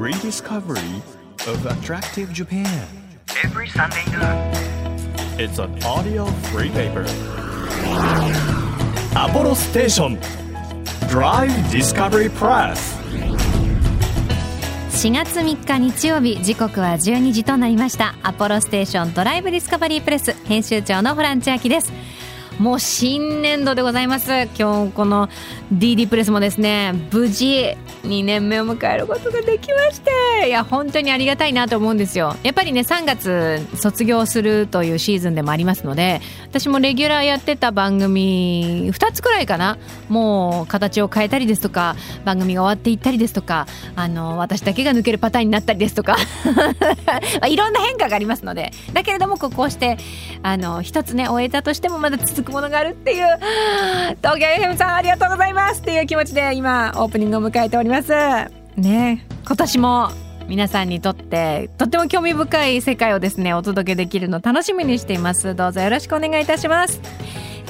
rediscovery of attractive Japan. every Sunday noon. It's an audio free paper. Apollo Station Drive Discovery Press. 4月3日日曜日時刻は12時となりましたアポロステーションドライブディスカバリープレス編集長のホラン千秋ですもう新年度でございます。今日この DD プレスもですね無事2年目を迎えることができましていや本当にありがたいなと思うんですよ。やっぱりね3月卒業するというシーズンでもありますので私もレギュラーやってた番組2つくらいかなもう形を変えたりですとか番組が終わっていったりですとかあの私だけが抜けるパターンになったりですとか いろんな変化がありますのでだけれどもこうしてあの一つね終えたとしてもまだ続くものがあるっていう東京 FM さんありがとうございます。っていう気持ちで今オープニングを迎えております。ね。今年も皆さんにとってとっても興味深い世界をですねお届けできるの楽しみにしています。どうぞよろしくお願いいたします。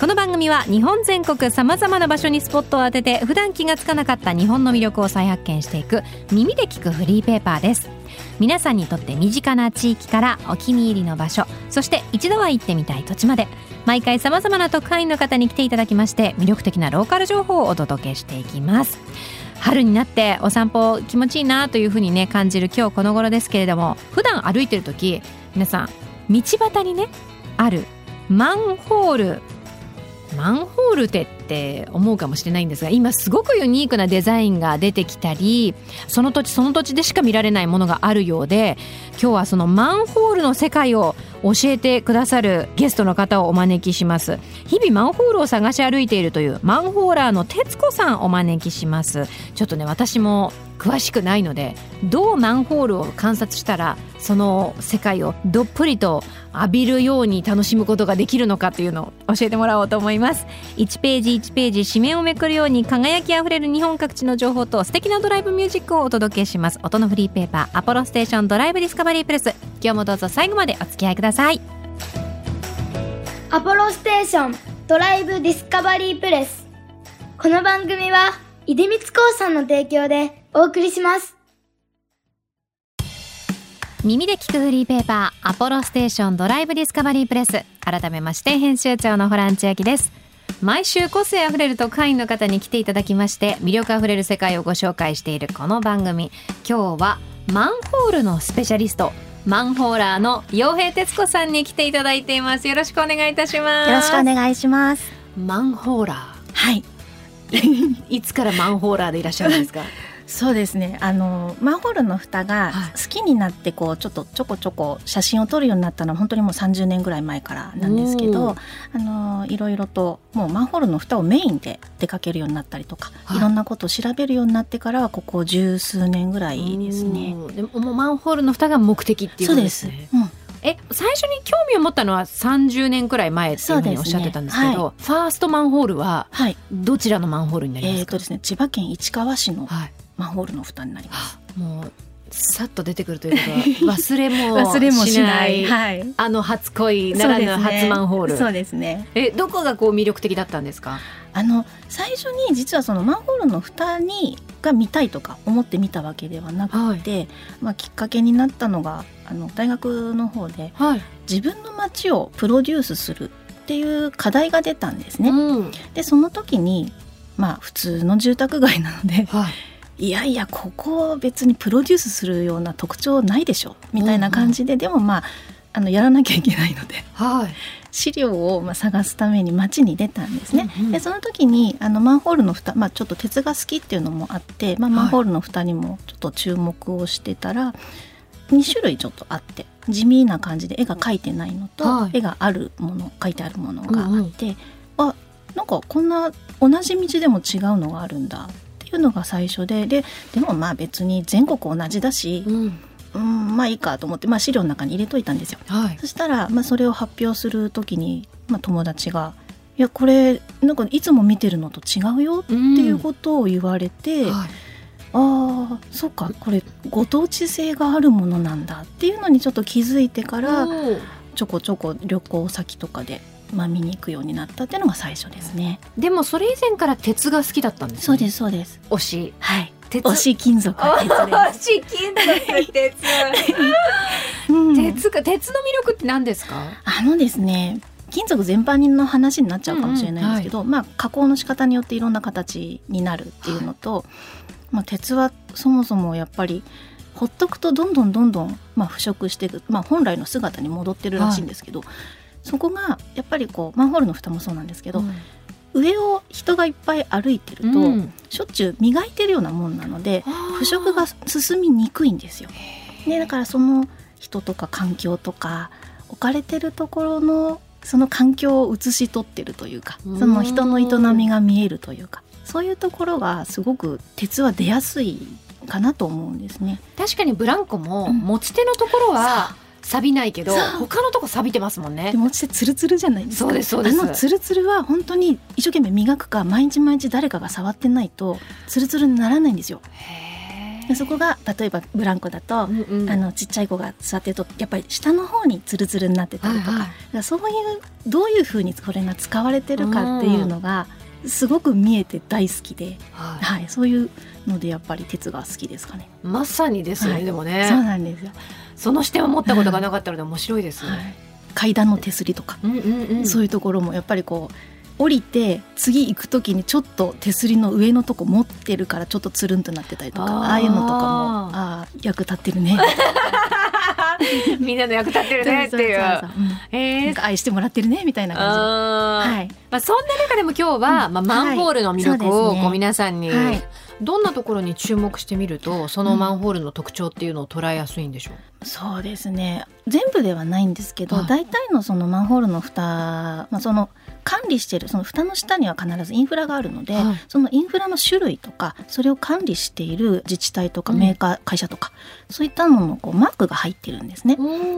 この番組は日本全国さまざまな場所にスポットを当てて普段気がつかなかった日本の魅力を再発見していく耳で聞くフリーペーパーです。皆さんにとって身近な地域からお気に入りの場所そして一度は行ってみたい土地まで毎回さまざまな特派員の方に来ていただきまして魅力的なローカル情報をお届けしていきます。春になってお散歩気持ちいいなというふうにね感じる今日この頃ですけれども普段歩いてる時皆さん道端にねあるマンホールマンホールってって思うかもしれないんですが今すごくユニークなデザインが出てきたりその土地その土地でしか見られないものがあるようで今日はそのマンホールの世界を教えてくださるゲストの方をお招きします。日々マンホールを探し歩いているというマンホーラーの徹子さんお招きします。ちょっとね私も詳しくないのでどうマンホールを観察したらその世界をどっぷりと浴びるように楽しむことができるのかっていうのを教えてもらおうと思います。1ページ1ページ紙面をめくるように輝きあふれる日本各地の情報と素敵なドライブミュージックをお届けします。音のフリーペーパーアポロステーションドライブディスカバリープレス。今日もどうぞ最後までお付き合いください。アポロステーションドライブディスカバリープレス。この番組は出光興産の提供でお送りします。耳で聞くフリーペーパーアポロステーションドライブディスカバリープレス。改めまして編集長のホラン千秋です毎週個性あふれる特派員の方に来ていただきまして魅力あふれる世界をご紹介しているこの番組。今日はマンホールのスペシャリストマンホーラーの洋平徹子さんに来ていただいています。よろしくお願いいたします。よろしくお願いします。マンホーラはい、ーいつからマンホーラーでいらっしゃるんですか？そうですね。あのマンホールの蓋がはい。好きになってこうちょっとちょこちょこ写真を撮るようになったのは本当にもう30年ぐらい前からなんですけど、あのいろいろともうマンホールの蓋をメインで出かけるようになったりとか、はい。い、ろんなことを調べるようになってからはここ十数年ぐらいですね。うんでもマンホールの蓋が目的っていうそうでことですすね。うん。え最初に興味を持ったのは30年くらい前っていうふうにおっしゃってたんですけどそうファーストマンホールははい。どちらのマンホールになりますか、とですね、千葉県市川市のはい、マンホールの蓋になります。もうさっと出てくるということは忘れも忘れもししな。ないいはい。あの初恋ならぬ初マンホール、そうですね。えどこがこう魅力的だったんですか？あの最初に実はそのマンホールの蓋にが見たいとか思って見たわけではなくて、まあ、きっかけになったのがあの大学の方ではい、自分の街をプロデュースするっていう課題が出たんですね。うんでその時にまあ普通の住宅街なのではい、いやいやここ別にプロデュースするような特徴ないでしょみたいな感じで、でもまああのやらなきゃいけないのではい、資料をまあ探すために街に出たんですね。うんうん。でその時にあのマンホールの蓋、まあ、ちょっと鉄が好きっていうのもあって、まあ、はい。マンホールの蓋にもちょっと注目をしてたら、2種類ちょっとあって地味な感じで絵が描いてないのと、はい。絵があるもの描いてあるものがあって、あなんかこんな同じ道でも違うのがあるんだ。っていうのが最初でででもまあ別に全国同じだし、うん。うん、まあいいかと思って、まあ、資料の中に入れといたんですよ。はい、そしたら、まあ、それを発表する時に、まあ、友達が「いやこれなんかいつも見てるのと違うよ」っていうことを言われて、はい。ああそっかこれご当地性があるものなんだっていうのにちょっと気づいてからちょこちょこ旅行先とかで、まあ、見に行くようになったっていうのが最初ですね。でもそれ以前から鉄が好きだったんです、ね、そうですそうです。推し。はい。鉄。推し金属は鉄で推し金属鉄。す、うん。鉄か鉄の魅力って何ですか？あのですね金属全般の話になっちゃうかもしれないんですけど、まあ加工の仕方によっていろんな形になるっていうのと、まあ鉄はそもそもやっぱりほっとくとどんどんどんどん、まあ、腐食していく、まあ、本来の姿に戻ってるらしいんですけど、そこがやっぱりこうマンホールの蓋もそうなんですけど、上を人がいっぱい歩いてると、うん。しょっちゅう磨いてるようなもんなので腐食が進みにくいんですよ。でだからその人とか環境とか置かれてるところのその環境を映し取ってるというかうん。その人の営みが見えるというかそういうところがすごく鉄は出やすいかなと思うんですね。確かにブランコもうん。持ち手のところは錆びないけど他のとこ錆びてますもんね。で持ち手ツルツルじゃないですか。そうですそうです。あのツルツルは本当に一生懸命磨くか毎日毎日誰かが触ってないとツルツルにならないんですよ。そこが例えばブランコだと、ーうんうん。あのちっちゃい子が座ってるとやっぱり下の方にツルツルになってたりとか,、はいはいそういうどういうふうにこれが使われてるかっていうのがすごく見えて大好きで、はい。はい、そういうのでやっぱり鉄が好きですかね。まさにですよね、はい。でもそうねなんですよ、その視点を持ったことがなかったので面白いです。ね、はい、階段の手すりとか、うんうんうん。そういうところもやっぱりこう降りて次行く時にちょっと手すりの上のとこ持ってるからちょっとつるんとなってたりとかあー。ああいうのとかもああ役立ってるね。みんなの役立ってるねっていう。そうそうそうう。ん。へー。愛してもらってるねみたいな感じ。はい、まあ、そんな中でも今日は、うん。まあ、マンホールの魅力をこう皆さんに、はいどんなところに注目してみるとそのマンホールの特徴っていうのを捉えやすいんでしょう、そうですね。全部ではないんですけど、はい。大体のそのマンホールの蓋、まあ、その管理してるその蓋の下には必ずインフラがあるので、はい。そのインフラの種類とかそれを管理している自治体とかうん。メーカー、会社とかそういったののこうマークが入ってるんですね。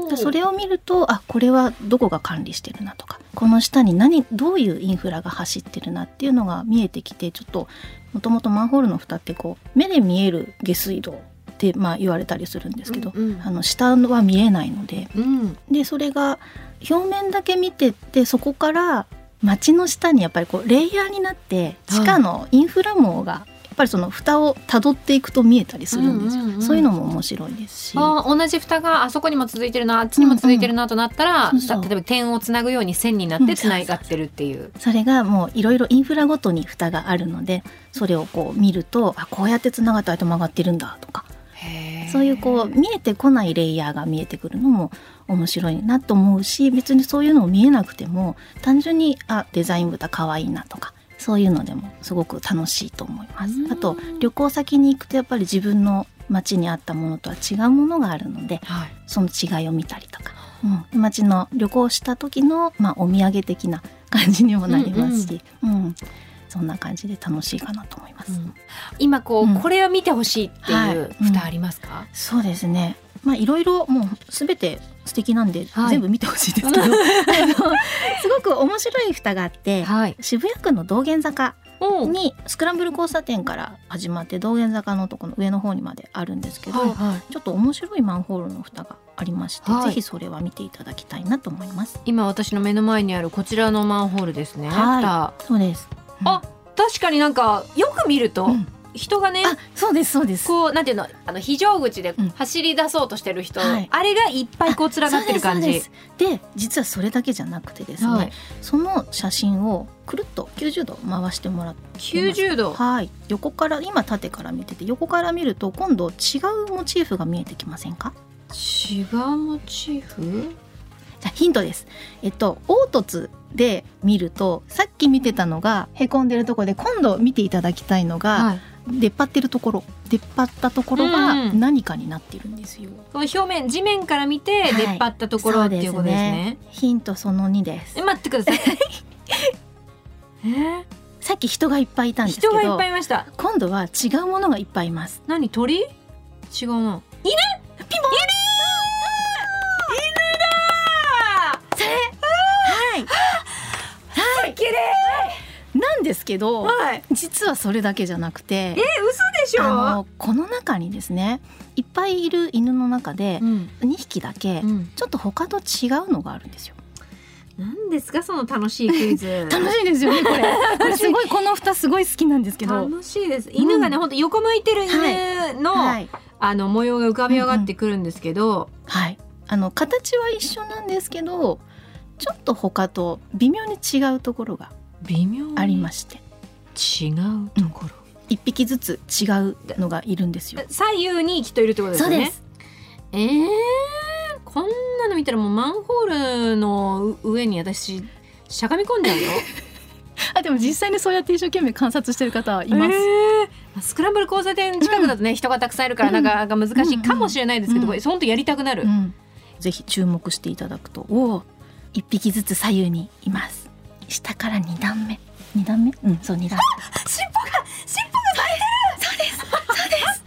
でそれを見るとあこれはどこが管理してるなとかこの下に何どういうインフラが走ってるなっていうのが見えてきてちょっともともとマンホールの蓋ってこう目で見える下水道ってまあ言われたりするんですけど、うんうん。あの下は見えないのでうん。でそれが表面だけ見てってそこから街の下にやっぱりこうレイヤーになって地下のインフラ網がやっぱりその蓋をたどっていくと見えたりするんですよ、うんうんうんそういうのも面白いですし。あー同じ蓋があそこにも続いてるなあっちにも続いてるなとなったら、うんうんそうそう。例えば点をつなぐように線になってつながってるっていう。それがもういろいろインフラごとに蓋があるのでそれをこう見るとあこうやってつながったと曲がってるんだとかそういうこう見えてこないレイヤーが見えてくるのも面白いなと思うし別にそういうのを見えなくても単純にあデザイン豚可愛いなとかそういうのでもすごく楽しいと思います。うん。あと旅行先に行くとやっぱり自分の街にあったものとは違うものがあるのではい。その違いを見たりとか、うん、街の旅行した時の、まあ、お土産的な感じにもなりますし、うん。そんな感じで楽しいかなと思います。うん。今こう、うん。これを見てほしいってはい。いう蓋ありますか、そうですね。まあいろいろもうすべて素敵なんで、はい。全部見てほしいですけど、あのすごく面白い蓋があって、はい。渋谷区の道玄坂おにスクランブル交差点から始まって道玄坂のとこの上の方にまであるんですけど、はいはい。ちょっと面白いマンホールの蓋がありまして、はい。ぜひそれは見ていただきたいなと思います。今私の目の前にあるこちらのマンホールですね。はい。そうです。うん。あ蓋確かになんかよく見ると、うん人がねあ、そうですそうです。こうなんていうのあの非常口でうん走り出そうとしてる人、はいあれがいっぱいこう連なってる感じ。で実はそれだけじゃなくてですね、はいその写真をくるっと90度回してもらって90度？はい横から今縦から見てて横から見ると今度違うモチーフが見えてきませんか？違うモチーフ？じゃあヒントですえっと凹凸で見るとさっき見てたのがへこんでるところで今度見ていただきたいのが、はい。出っ張ってるところ出っ張ったところうんがうん何かになってるんですよ、この表面地面から見てはい出っ張ったところっていうことですね。ヒントその2ですえ待ってください。え？さっき人がいっぱいいたんですけど人がいっぱいいました。今度は違うものがいっぱいいます何？鳥？違うな。ピンポですけどはい。実はそれだけじゃなくてえ嘘でしょ？あのこの中にですねいっぱいいる犬の中でうん。2匹だけうん。ちょっと他と違うのがあるんですよ。何ですか？その楽しいクイズ。楽しいですよねこれ。これすごいこの蓋すごい好きなんですけど。楽しいです。犬がね、本当横向いてる犬の、はい。あの模様が浮かび上がってくるんですけど、はい。あの形は一緒なんですけどちょっと他と微妙に違うところが微妙にありまして。違うところ、一匹ずつ違うのがいるんですよ。左右に人いるってことですよね？えー、こんなの見たらもうマンホールの上に私しゃがみ込んじゃうよ。あでも実際にそうやって一生懸命観察してる方はいます、えースクランブル交差点近くだとね、人がたくさんいるからなかなか難しいかもしれないですけど、うん。これ本当やりたくなる、うん、ぜひ注目していただくとおお一匹ずつ左右にいます下から二段目。二段目？うん。そう二段。尻尾が尻尾が巻いてる。そうです。そうです。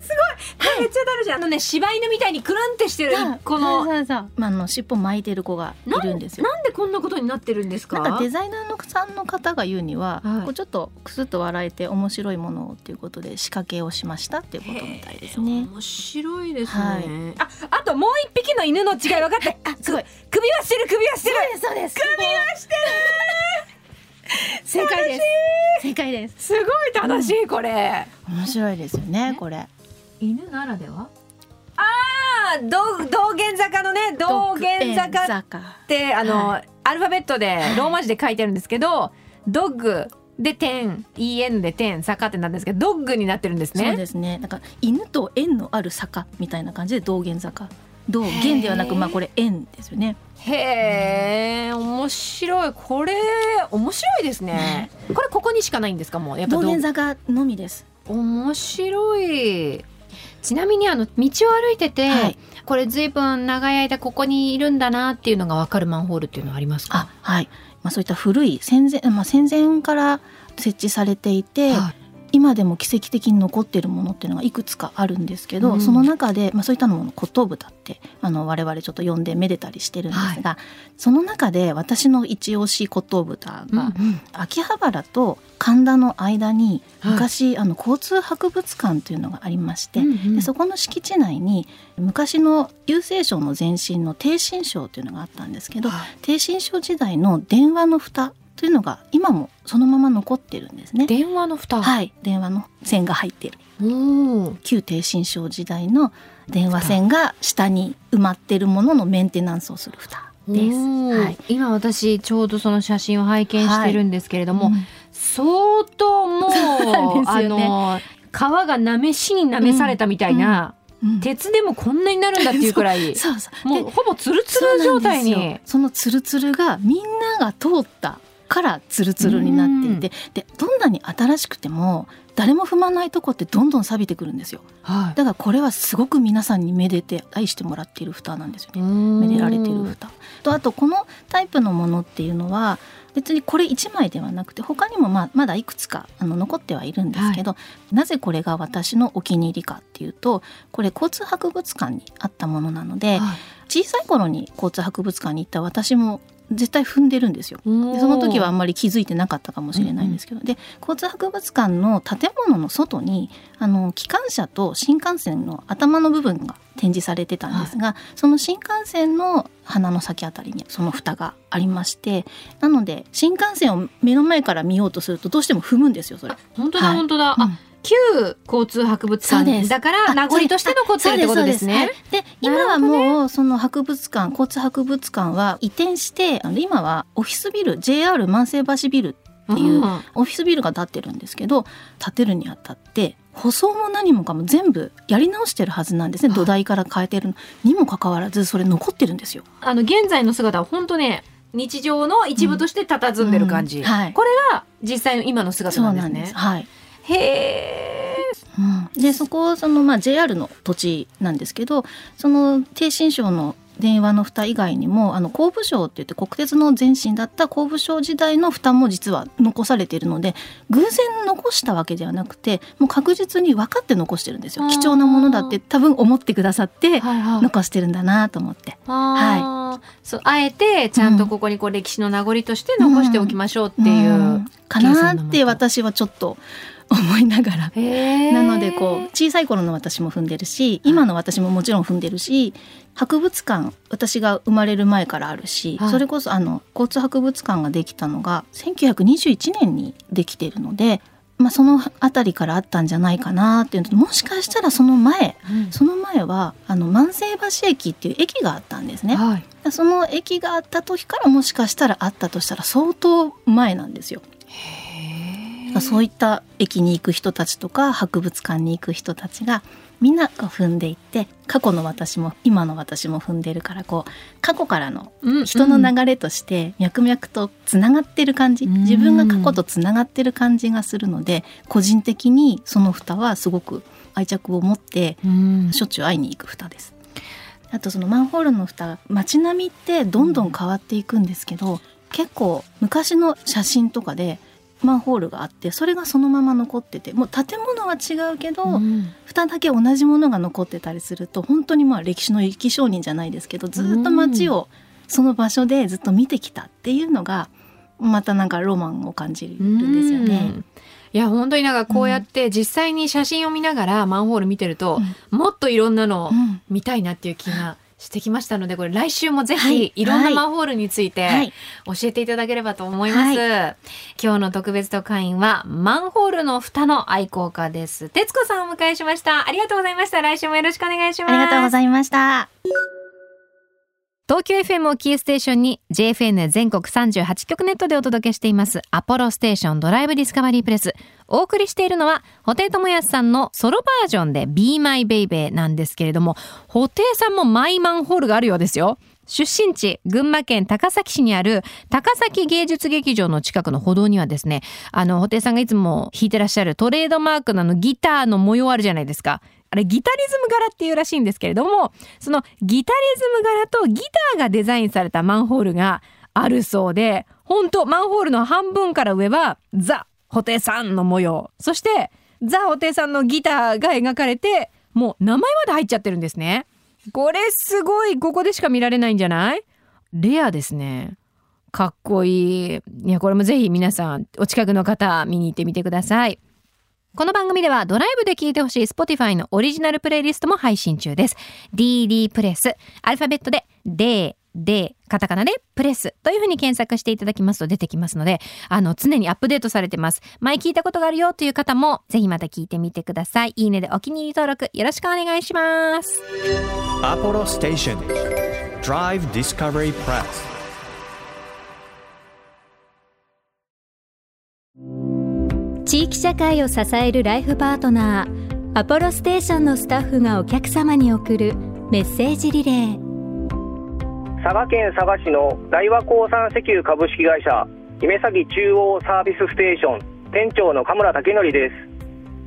す。ごい。これめっちゃ楽しいあのね柴犬みたいにクルンってしてる目このそうそうそう。まああの尻尾巻いてる子がいるんですよ。なんでこんなことになってるんですか？なんかデザイナーのさんの方が言うには、はい。こうちょっとクスッと笑えて面白いものをっていうことで仕掛けをしましたっていうことみたいですね。面白いですね、はい。ああともう一匹の犬の違い分かった。あすごい。首はしてる首はしてる。そうです首はして正解です。正解です。るすごい楽しいこれ、面白いですよねこれ。犬ならでは？ああ道道玄坂のね道玄坂っ坂てあの、はアルファベットでローマ字で書いてあるんですけど、ドッグで点 EN で点坂ってなんですけどドッグになってるんですそうねですね。なんか犬と縁のある坂みたいな感じで道玄坂。道玄ではなくまあこれ縁ですよね。へえ面白い。これ面白いですね。これここにしかないんですかもうやっぱ道道玄坂のみです。面白いちなみにあの道を歩いてて、はい。これずいぶん長い間ここにいるんだなっていうのがわかるマンホールっていうのはありますか？あはい。まあそういった古い戦前まあ戦前から設置されていて、はい今でも奇跡的に残っているものっていうのがいくつかあるんですけど、うん。その中で、まあ、そういったのも骨豚ってあの我々ちょっと呼んでめでたりしてるんですが、その中で私の一押し骨豚が、秋葉原と神田の間に昔、あの交通博物館というのがありまして、でそこの敷地内に昔の郵政省の前身の帝信省というのがあったんですけど、帝信省時代の電話の蓋というのが今もそのまま残ってるんですね。電話の蓋。はい、電話の線が入っている旧帝信省時代の電話線が下に埋まってるもののメンテナンスをする蓋です。はい、今私ちょうどその写真を拝見してるんですけれども、相当もう、んあですよね。の皮がなめしになめされたみたいな、うん。鉄でもこんなになるんだっていうくらい そうそう。でもうほぼツルツル状態に。よ。そのツルツルがみんなが通ったからツルツルになっていて、でどんなに新しくても誰も踏まないとこってどんどん錆びてくるんですよ。はい。だからこれはすごく皆さんにめでて愛してもらっている蓋なんですよね。めでられている蓋。とあとこのタイプのものっていうのは別にこれ1枚ではなくて他にもまあまだいくつかあの残ってはいるんですけど、なぜこれが私のお気に入りかっていうとこれ交通博物館にあったものなので、はい。小さい頃に交通博物館に行った私も絶対踏んでるんですよ。でその時はあんまり気づいてなかったかもしれないんですけど、で交通博物館の建物の外にあの機関車と新幹線の頭の部分が展示されてたんですが、その新幹線の鼻の先あたりにその蓋がありましてなので新幹線を目の前から見ようとするとどうしても踏むんですよそれ。本当だ、はい。本当だ、うん。あ旧交通博物館だから名残として残ってるってことですね。ではい。で今はもうその博物館交通博物館は移転してあの今はオフィスビル JR 万世橋ビルっていううんオフィスビルが建ってるんですけど建てるにあたって舗装も何もかも全部やり直してるはずなんですね。はい土台から変えてるのにもかかわらずそれ残ってるんですよ。あの現在の姿は本当ね日常の一部として佇んでる感じ、うん。はい。これが実際の今の姿なんですね。なんです。はい。へえうん、でそこその、まあ、JR の土地なんですけどその帝信省の電話の蓋以外にもあの工部省って言って国鉄の前身だった工部省時代の蓋も実は残されているので偶然残したわけではなくてもう確実に分かって残してるんですよ。貴重なものだって多分思ってくださってはいはい。残してるんだなと思って。あー。そうあえてちゃんとここにこう歴史の名残として残しておきましょうっていう、うん。かなって私はちょっと思いながら。へーなのでこう小さい頃の私も踏んでるし今の私ももちろん踏んでるし博物館私が生まれる前からあるし、はいそれこそあの交通博物館ができたのが1921年にできているので、まあ、その辺りからあったんじゃないかなっていうのともしかしたらその前うんその前はあの万世橋駅っていう駅があったんですね。はいその駅があった時からもしかしたらあったとしたら相当前なんですよ。そういった駅に行く人たちとか博物館に行く人たちがみんなこう踏んでいって過去の私も今の私も踏んでるからこう過去からの人の流れとして脈々とつながってる感じ。うん。自分が過去とつながってる感じがするので個人的にその蓋はすごく愛着を持ってうん。しょっちゅう会いに行く蓋です。あとそのマンホールの蓋街並みってどんどん変わっていくんですけど結構昔の写真とかでマンホールがあってそれがそのまま残っててもう建物は違うけど、うん。蓋だけ同じものが残ってたりすると本当にまあ歴史の生き証人じゃないですけどずっと街をその場所でずっと見てきたっていうのがまたなんかロマンを感じるんですよね。うん。いや本当になんかこうやって実際に写真を見ながらマンホール見てると、もっといろんなの見たいなっていう気がしてきましたのでこれ来週もぜはい。ひいろんなはいマンホールについてはい。教えていただければと思います、今日の特別特派員はマンホールの蓋の愛好家です。徹子さんをお迎えしました。ありがとうございました。来週もよろしくお願いします。ありがとうございました。東京 FM をキーステーションに JFN 全国38局ネットでお届けしていますアポロステーションドライブディスカバリープレス。お送りしているのは、布袋寅泰さんのソロバージョンで Be My Baby なんですけれども、布袋さんもマイマンホールがあるようですよ。出身地、群馬県高崎市にある高崎芸術劇場の近くの歩道にはですね、あの、布袋さんがいつも弾いてらっしゃるトレードマークのあのギターの模様あるじゃないですか。あれギタリズム柄っていうらしいんですけれども、そのギタリズム柄とギターがデザインされたマンホールがあるそうで、本当マンホールの半分から上はザ・布袋さんの模様。そしてザ・布袋さんのギターが描かれて、もう名前まで入っちゃってるんですね。これすごい、ここでしか見られないんじゃない？レアですね。かっこいい。いや、これもぜひ皆さん、お近くの方見に行ってみてください。この番組ではドライブで聴いてほしい Spotify のオリジナルプレイリストも配信中です。DD プレス、アルファベットで D、D、カタカナでプレスというふうに検索していただきますと出てきますので、あの、常にアップデートされてます。前聞いたことがあるよという方も、ぜひまた聞いてみてください。いいねでお気に入り登録よろしくお願いします。Apollo Station Drive Discovery Press 地域社会を支えるライフパートナーアポロステーションのスタッフがお客様に送るメッセージリレー佐賀県佐賀市の大和鉱産石油株式会社姫崎中央サービスステーション店長の神村武則です。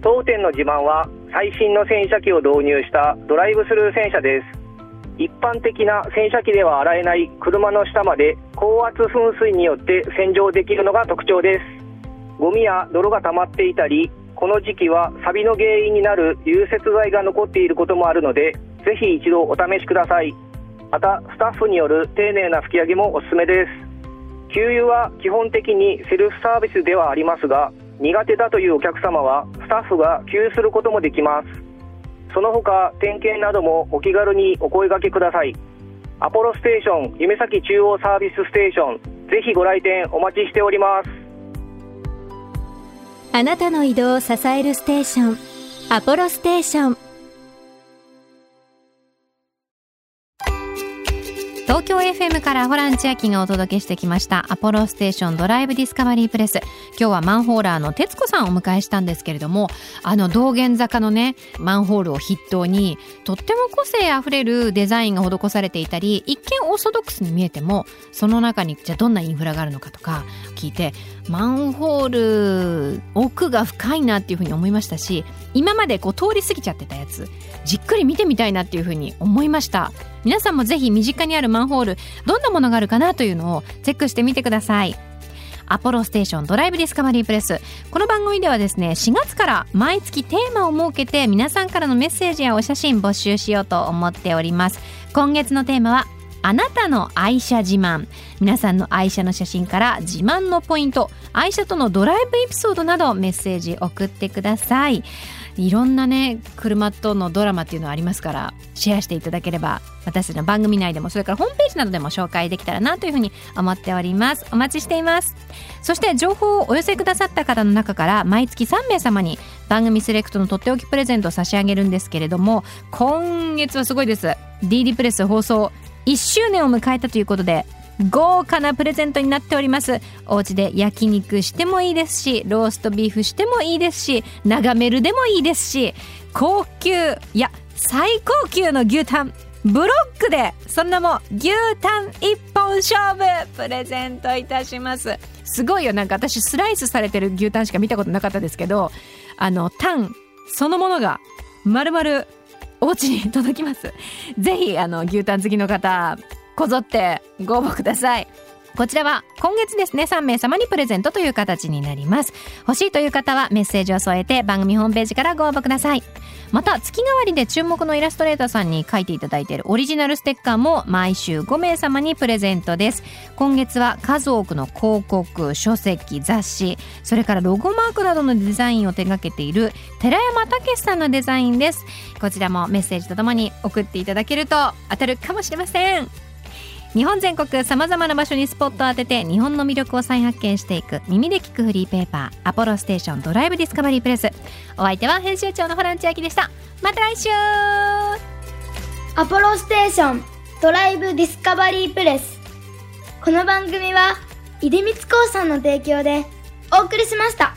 当店の自慢は最新の洗車機を導入したドライブスルー洗車です。一般的な洗車機では洗えない車の下まで高圧噴水によって洗浄できるのが特徴です。ゴミや泥が溜まっていたりこの時期はサビの原因になる融雪剤が残っていることもあるのでぜひ一度お試しください。またスタッフによる丁寧な拭き上げもおすすめです。給油は基本的にセルフサービスではありますが苦手だというお客様はスタッフが給油することもできます。その他点検などもお気軽にお声掛けください。アポロステーション夢咲中央サービスステーションぜひご来店お待ちしております。あなたの移動を支えるステーションアポロステーション。東京 FM からホラン千秋がお届けしてきました。アポロステーションドライブディスカバリープレス。今日はマンホーラーの徹子さんをお迎えしたんですけれどもあの道玄坂のねマンホールを筆頭にとっても個性あふれるデザインが施されていたり一見オーソドックスに見えてもその中にじゃあどんなインフラがあるのかとか聞いてマンホール奥が深いなっていうふうに思いましたし今までこう通り過ぎちゃってたやつじっくり見てみたいなっていうふうに思いました。皆さんもぜひ身近にあるマンホールどんなものがあるかなというのをチェックしてみてください。アポロステーションドライブディスカバリープレス。この番組ではですね4月から毎月テーマを設けて皆さんからのメッセージやお写真募集しようと思っております。今月のテーマはあなたの愛車自慢。皆さんの愛車の写真から自慢のポイント愛車とのドライブエピソードなどメッセージ送ってください。いろんなね車とのドラマっていうのはありますからシェアしていただければ私たちの番組内でもそれからホームページなどでも紹介できたらなというふうに思っております。お待ちしています。そして情報をお寄せくださった方の中から毎月3名様に番組セレクトのとっておきプレゼントを差し上げるんですけれども今月はすごいです。DD プレス放送1周年を迎えたということで豪華なプレゼントになっております。お家で焼肉してもいいですしローストビーフしてもいいですし眺めるでもいいですし高級いや最高級の牛タンブロックでそんなも牛タン一本勝負プレゼントいたします。すごいよ。なんか私スライスされてる牛タンしか見たことなかったですけどあのタンそのものが丸々お家に届きます。ぜひあの牛タン好きの方こぞってご応募ください。こちらは今月ですね3名様にプレゼントという形になります。欲しいという方はメッセージを添えて番組ホームページからご応募ください。また月替わりで注目のイラストレーターさんに書いていただいているオリジナルステッカーも毎週5名様にプレゼントです。今月は数多くの広告書籍雑誌それからロゴマークなどのデザインを手掛けている寺山武さんのデザインです。こちらもメッセージとともに送っていただけると当たるかもしれません。日本全国さまざまな場所にスポットを当てて日本の魅力を再発見していく耳で聞くフリーペーパーアポロステーションドライブディスカバリープレス。お相手は編集長のホラン千秋でした。また来週。アポロステーションドライブディスカバリープレス。この番組は出光興産の提供でお送りしました。